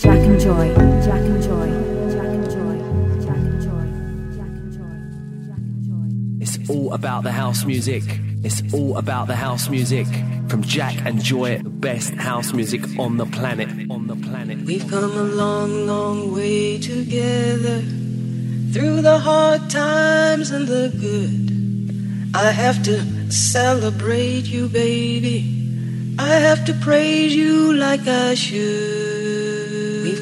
Jack and Joy, Jack and Joy, Jack and Joy, Jack and Joy, Jack and Joy, Jack and Joy. It's all about the house music. It's all about the house music. From Jack and Joy, the best house music on the planet. On the planet. We've come a long, long way together through the hard times and the good. I have to celebrate you, baby. I have to praise you like I should.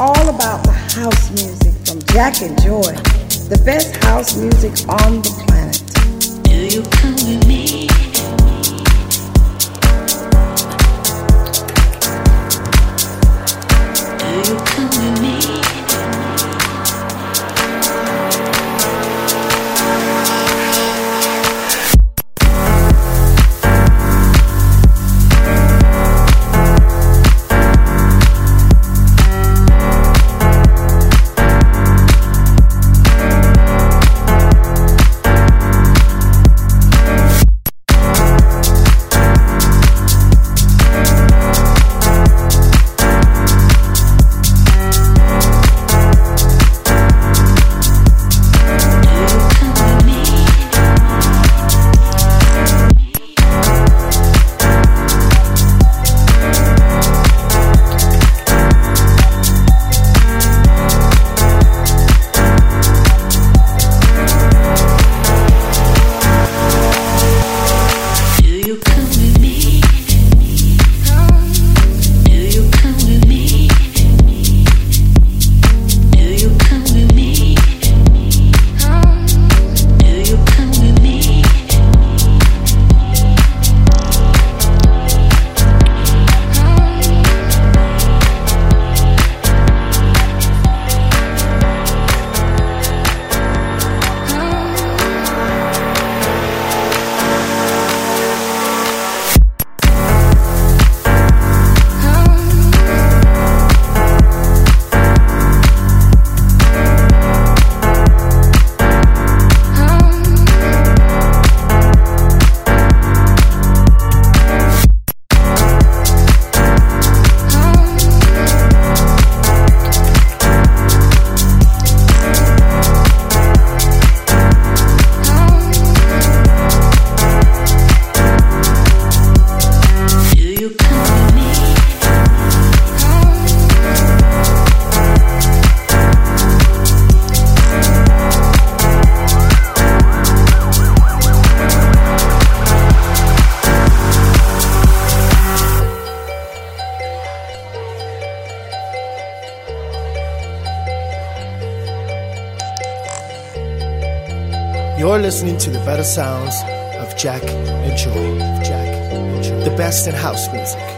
All about the house music from Jack and Joy, the best house music on the planet. Do you come with me? listening to the better sounds of Jack and Joy. Jack and Joy. The best in house music.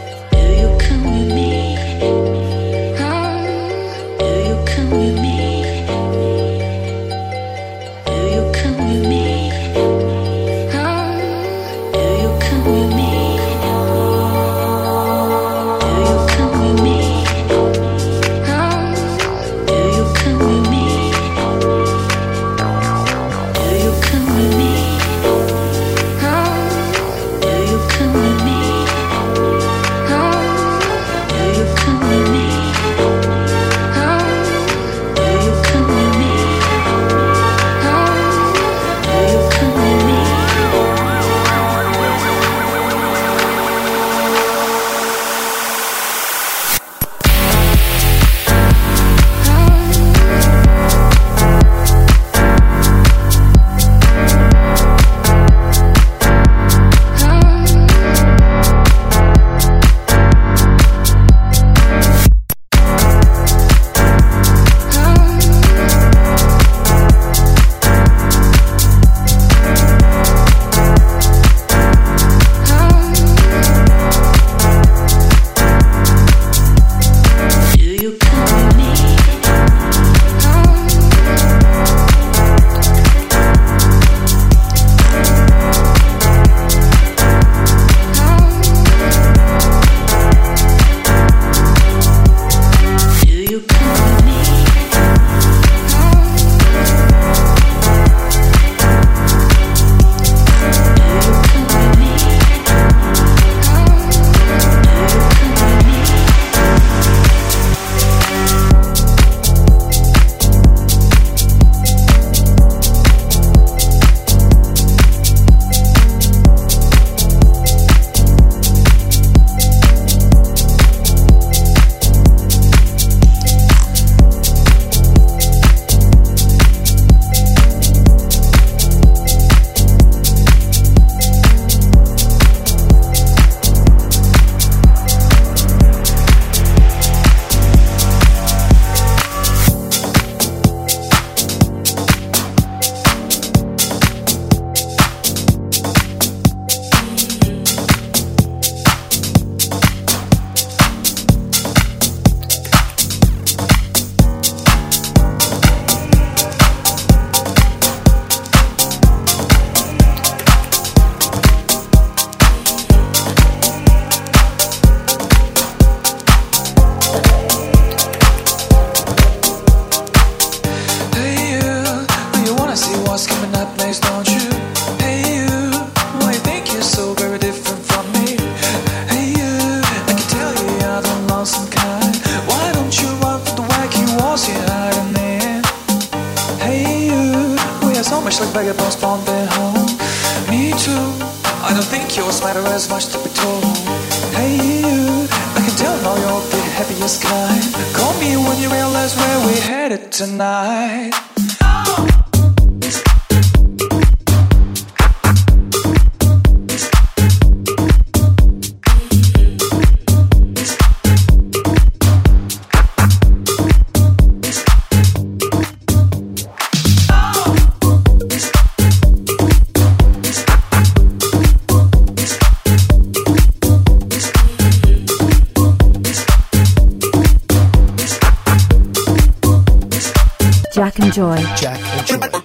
Enjoy. Jack, enjoy.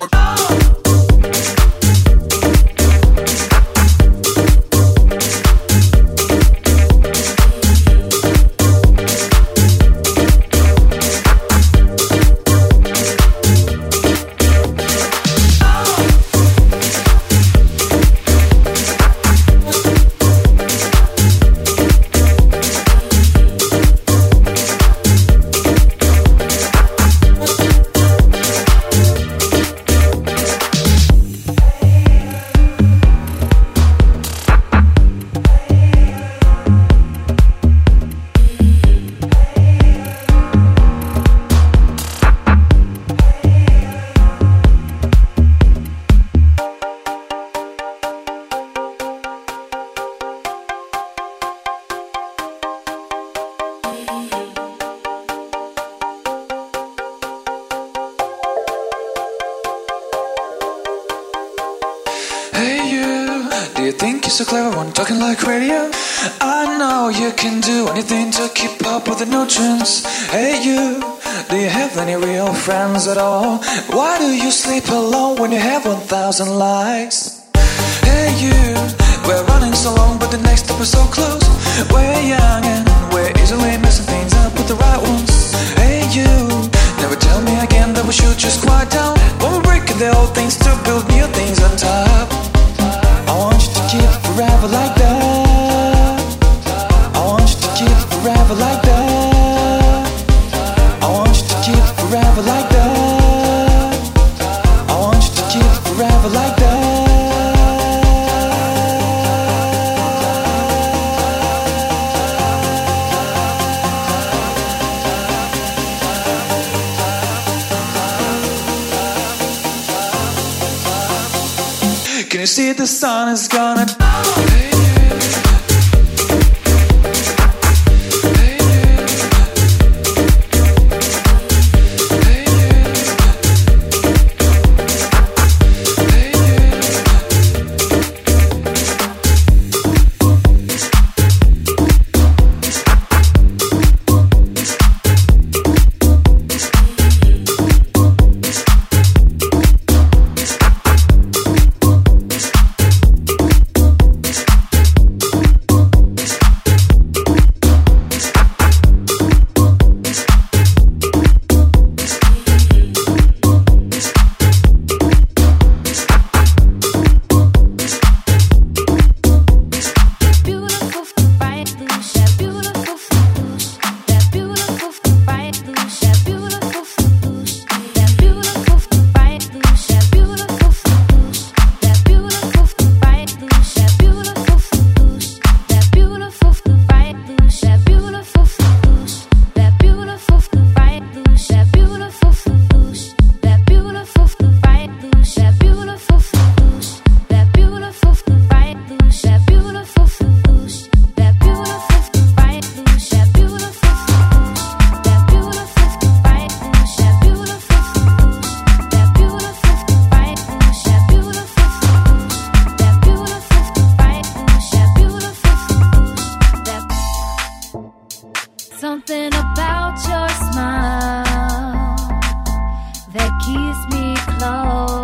At all? Why do you sleep alone when you have 1,000 likes? Hey, you, we're running so long, but the next step is so close. We're young and we're easily messing things up with the right ones. Hey, you, never tell me again that we should just quiet down. When we're breaking the old things to build new me close.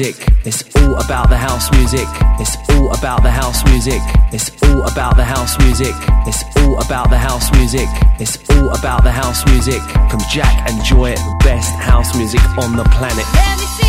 music. It's all about the house music. It's all about the house music. It's all about the house music. It's all about the house music. It's all about the house music. From Jack and Joy, best house music on the planet.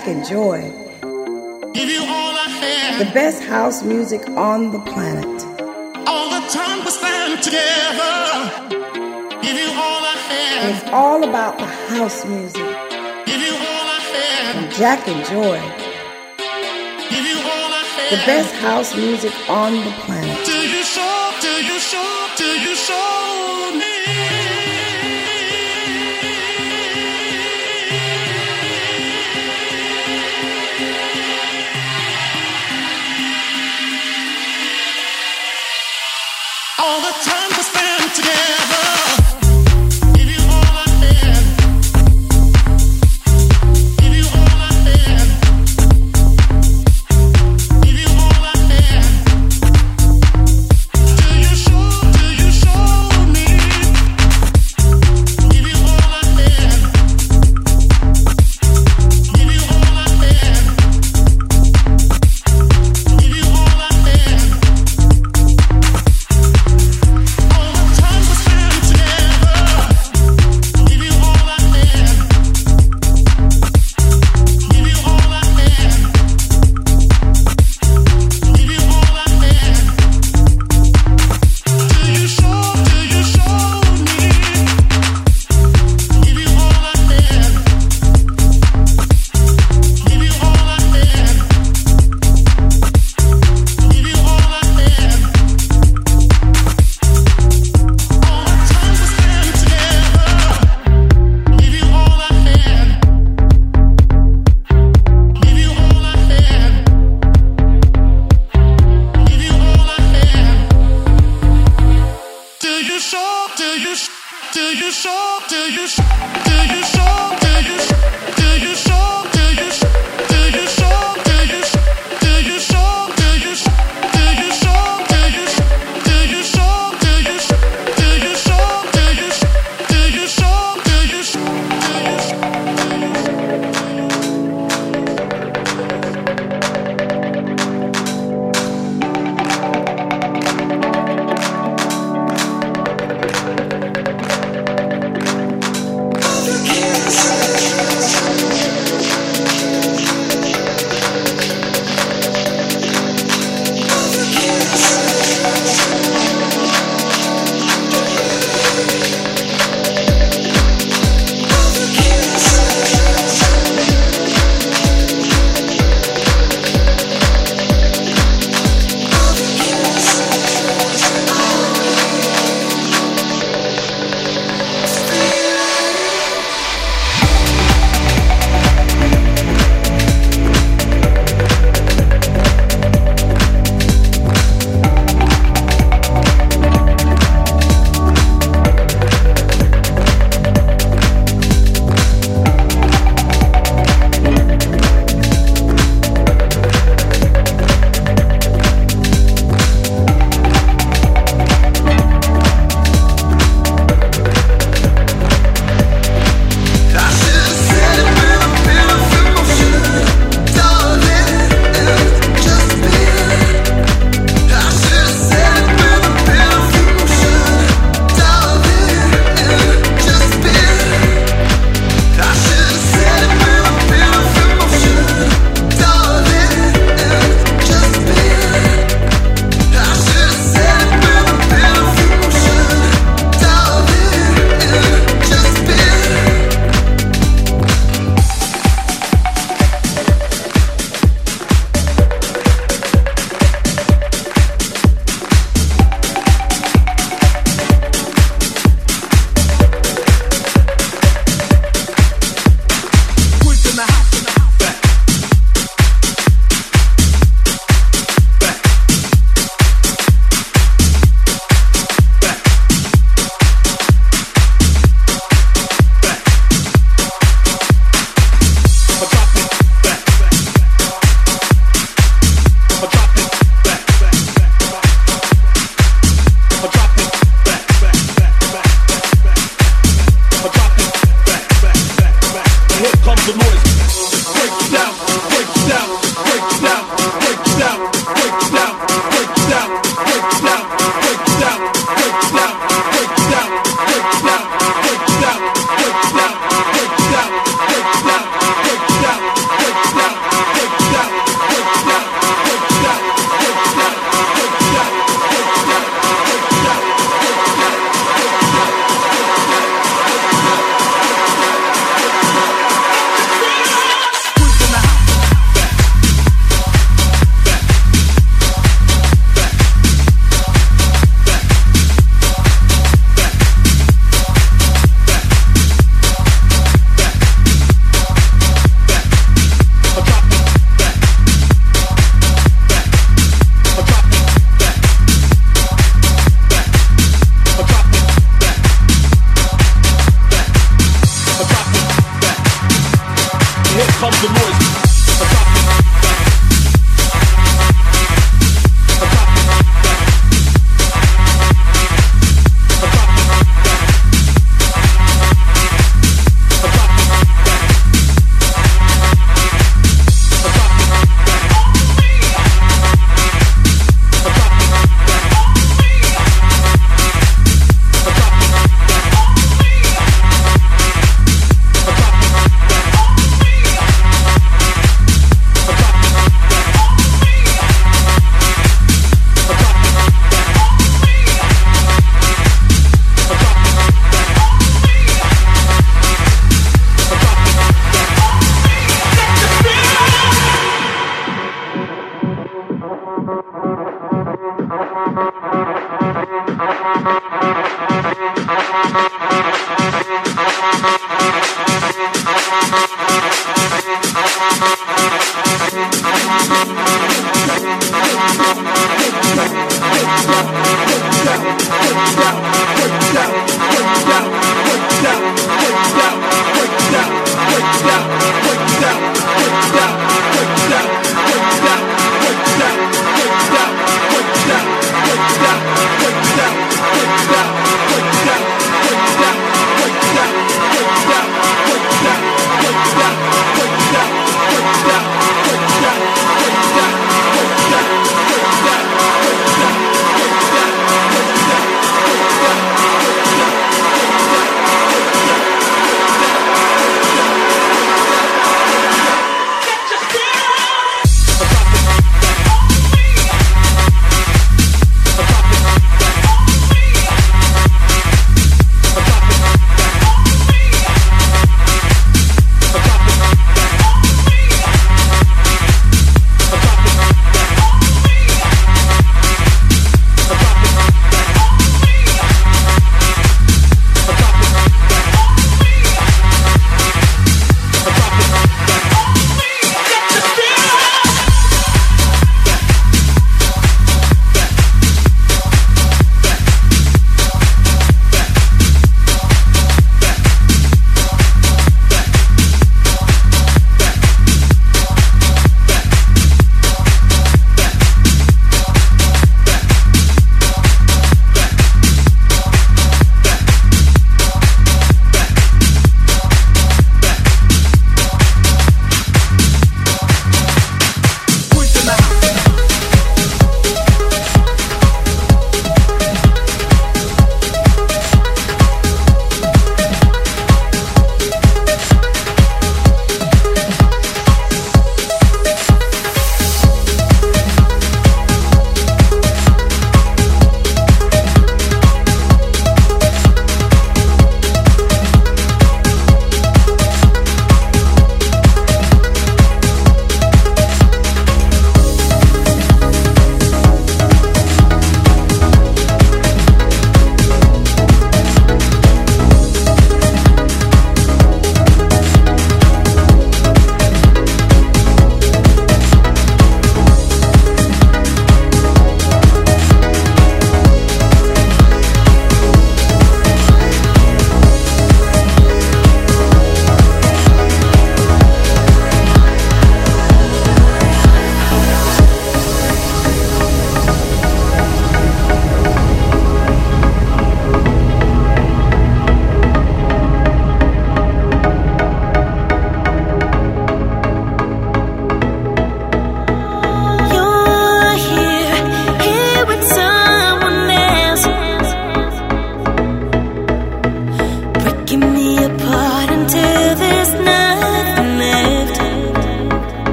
back and joy. Give you all I have. The best house music on the planet. All the time we stand together. Give you all I have. It's all about the house music. Give you all I have. From Jack and Joy. Give you all I have. The best house music on the planet.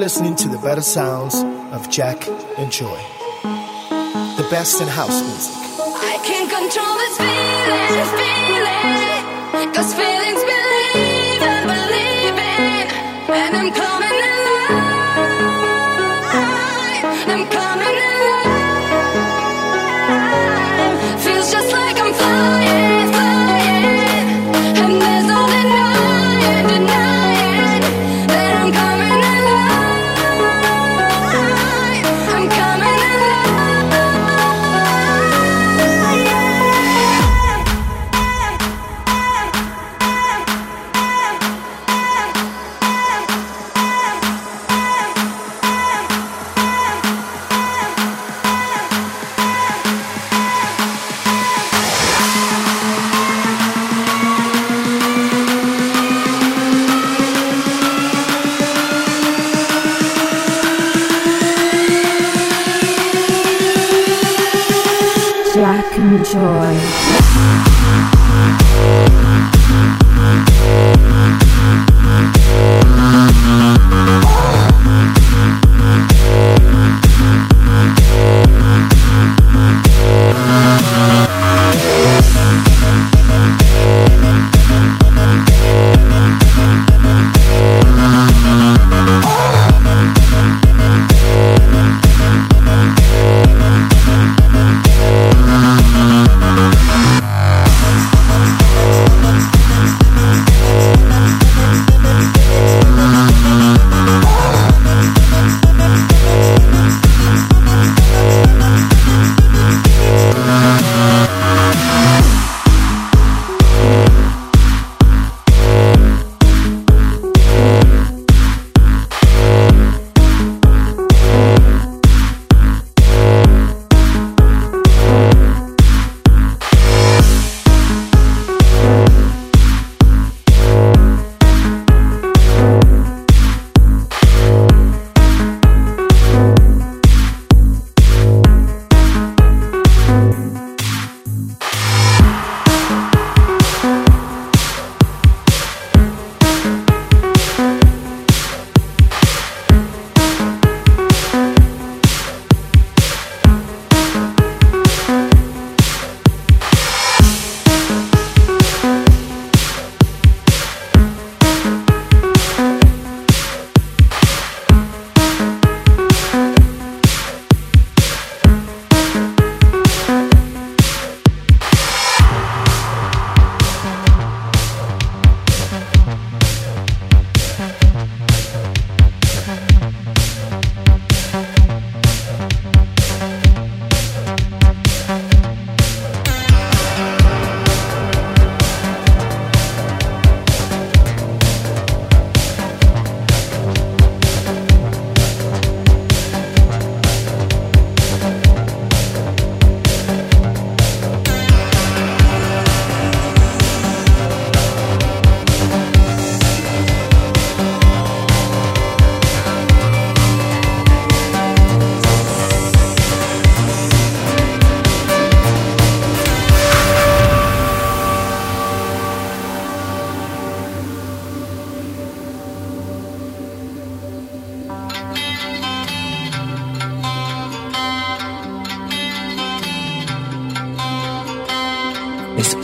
Listening to the better sounds of Jack and Joy. The best in house music. I can't control this feeling, feeling. Cause feelings believe and believe in. And I'm coming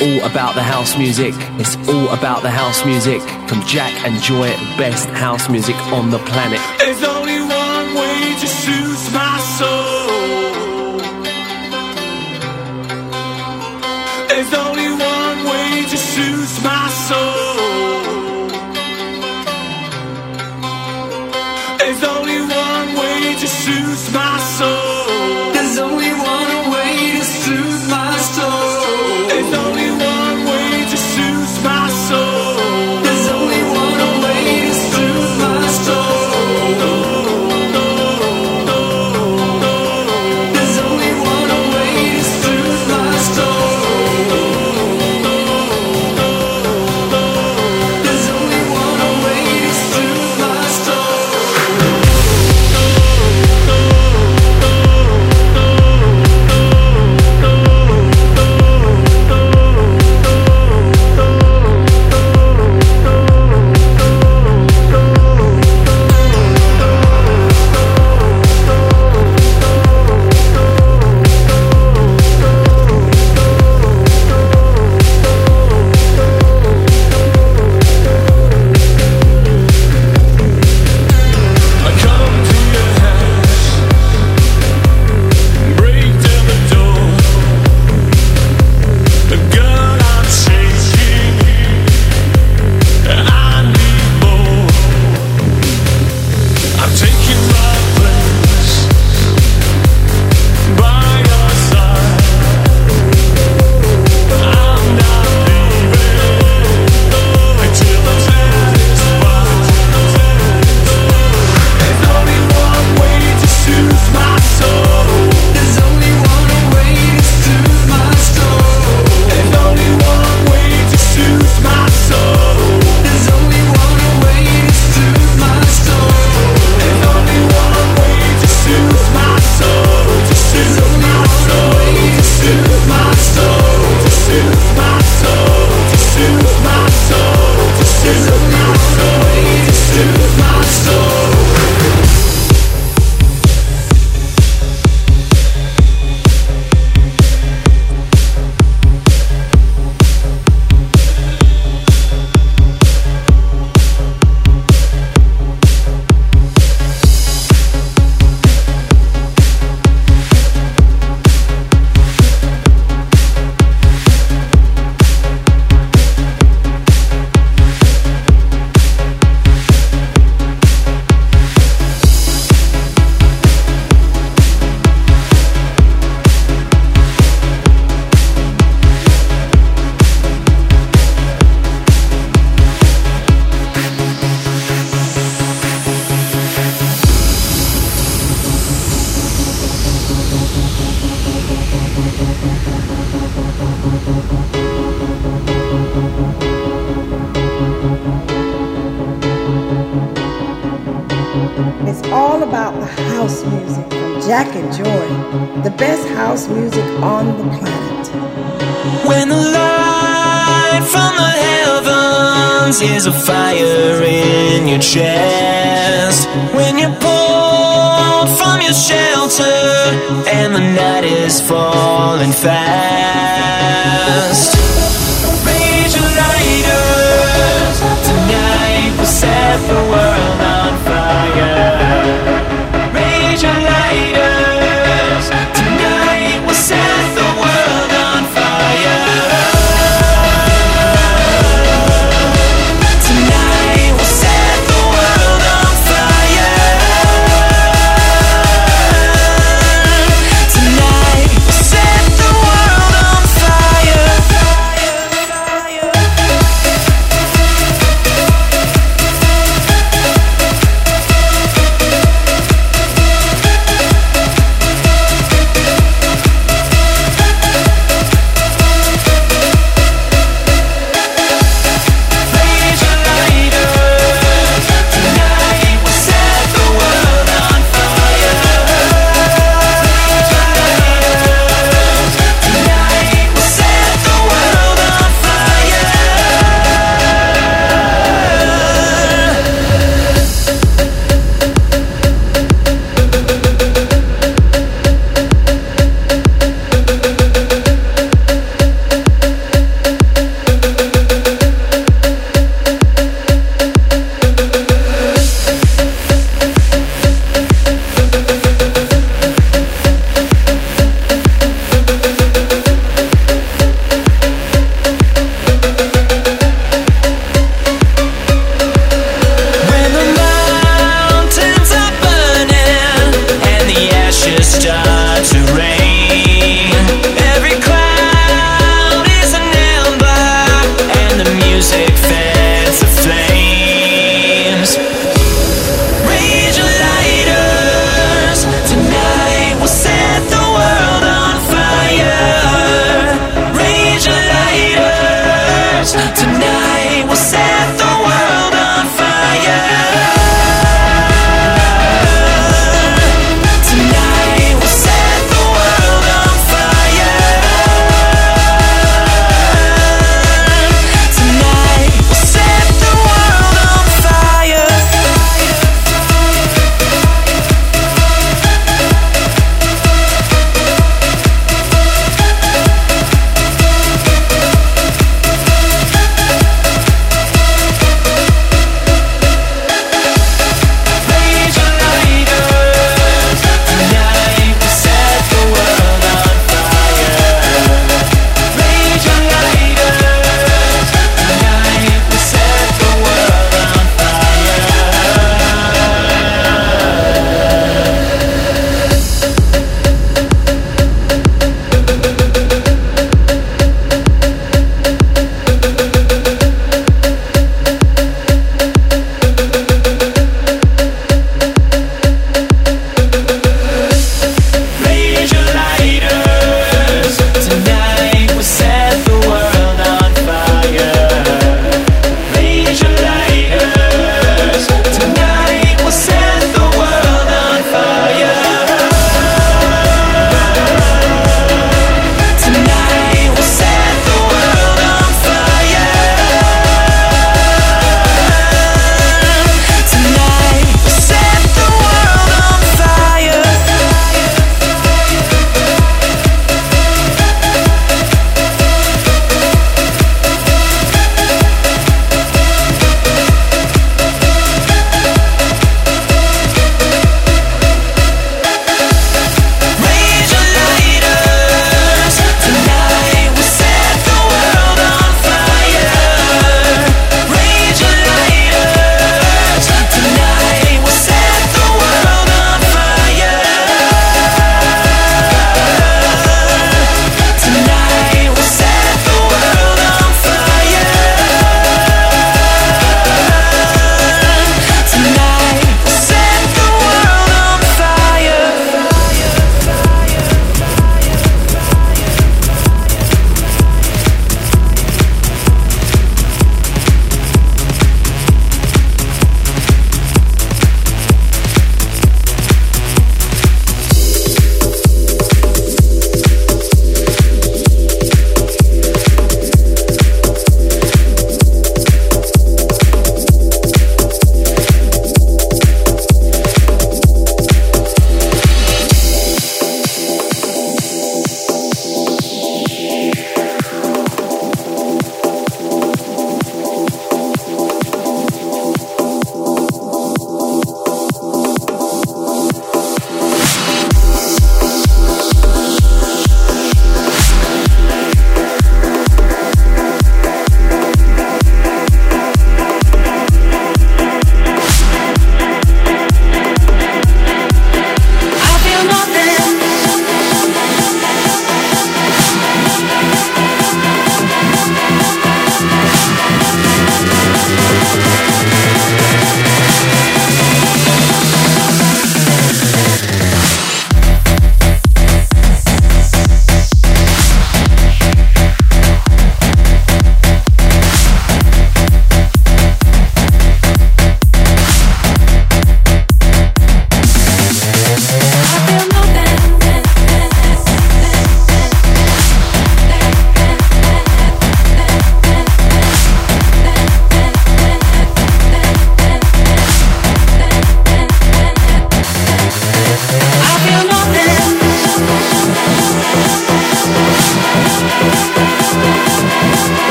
all about the house music. It's all about the house music. From Jack and Joy, best house music on the planet. There's only one way to shoot.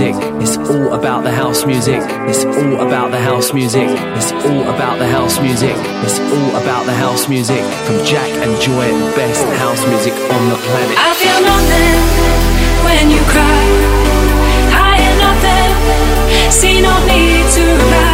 music. It's all about the house music. It's all about the house music. It's all about the house music. It's all about the house music. From Jack and Joy, best house music on the planet. I feel nothing when you cry. I am nothing. See no need to.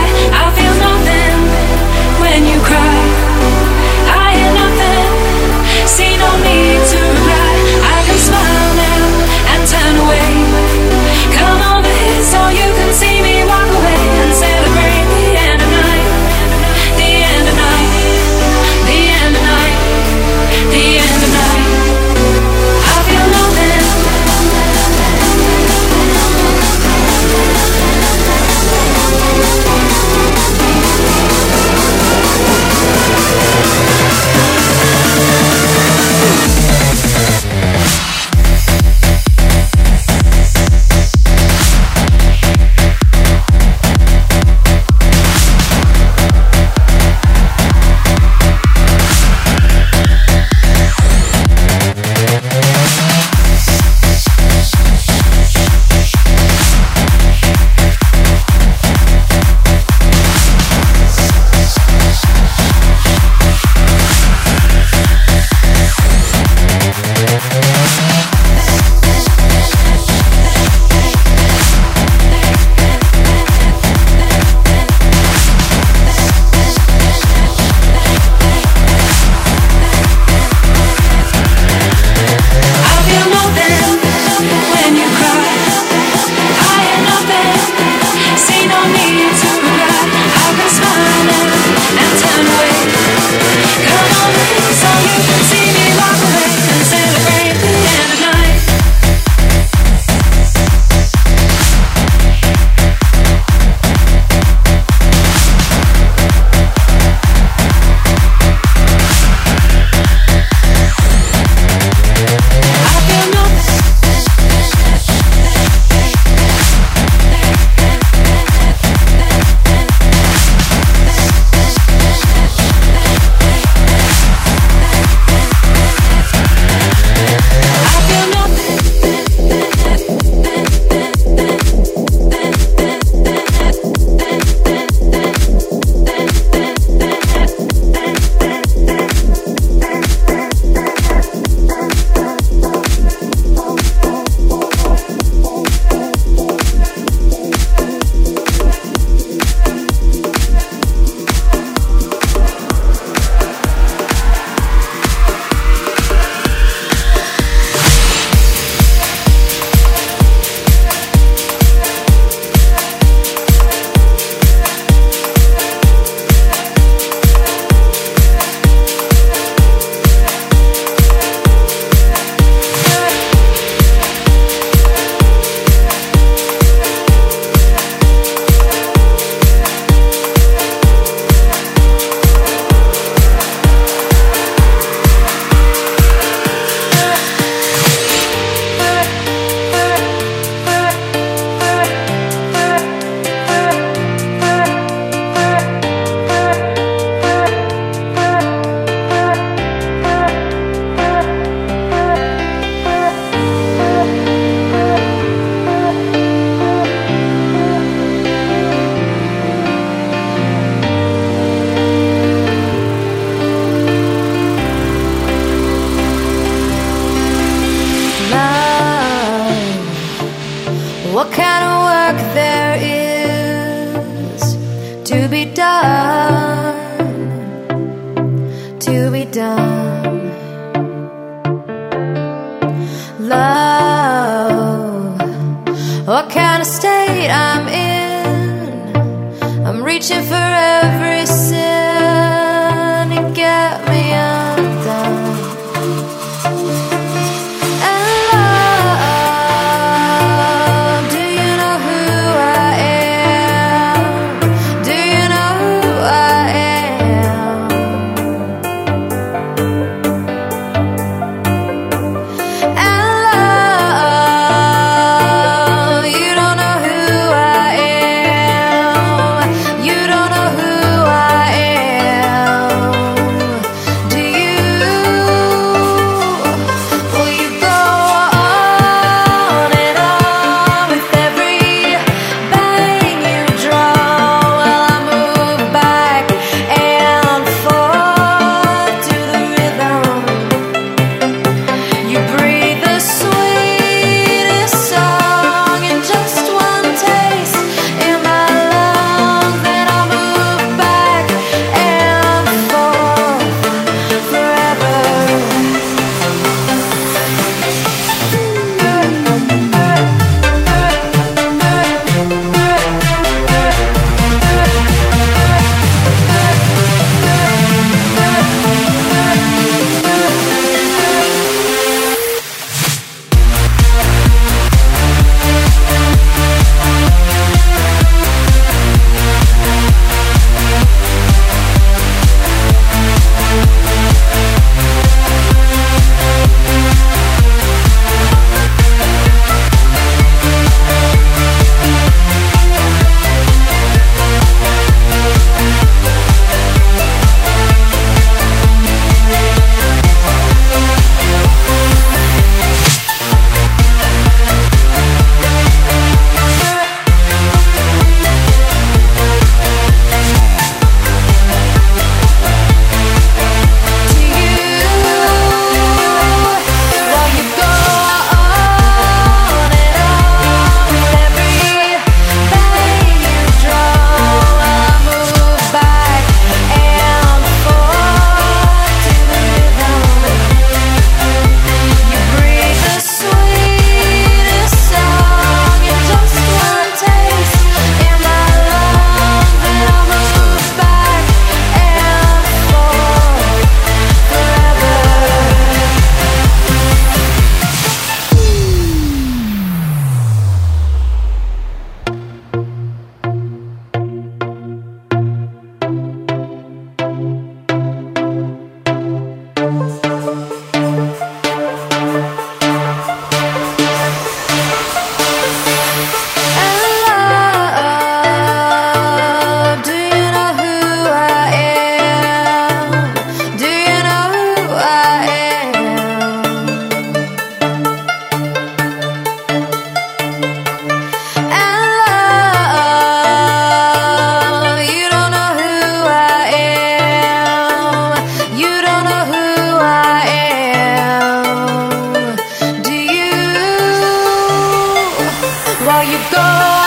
You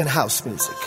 In house music.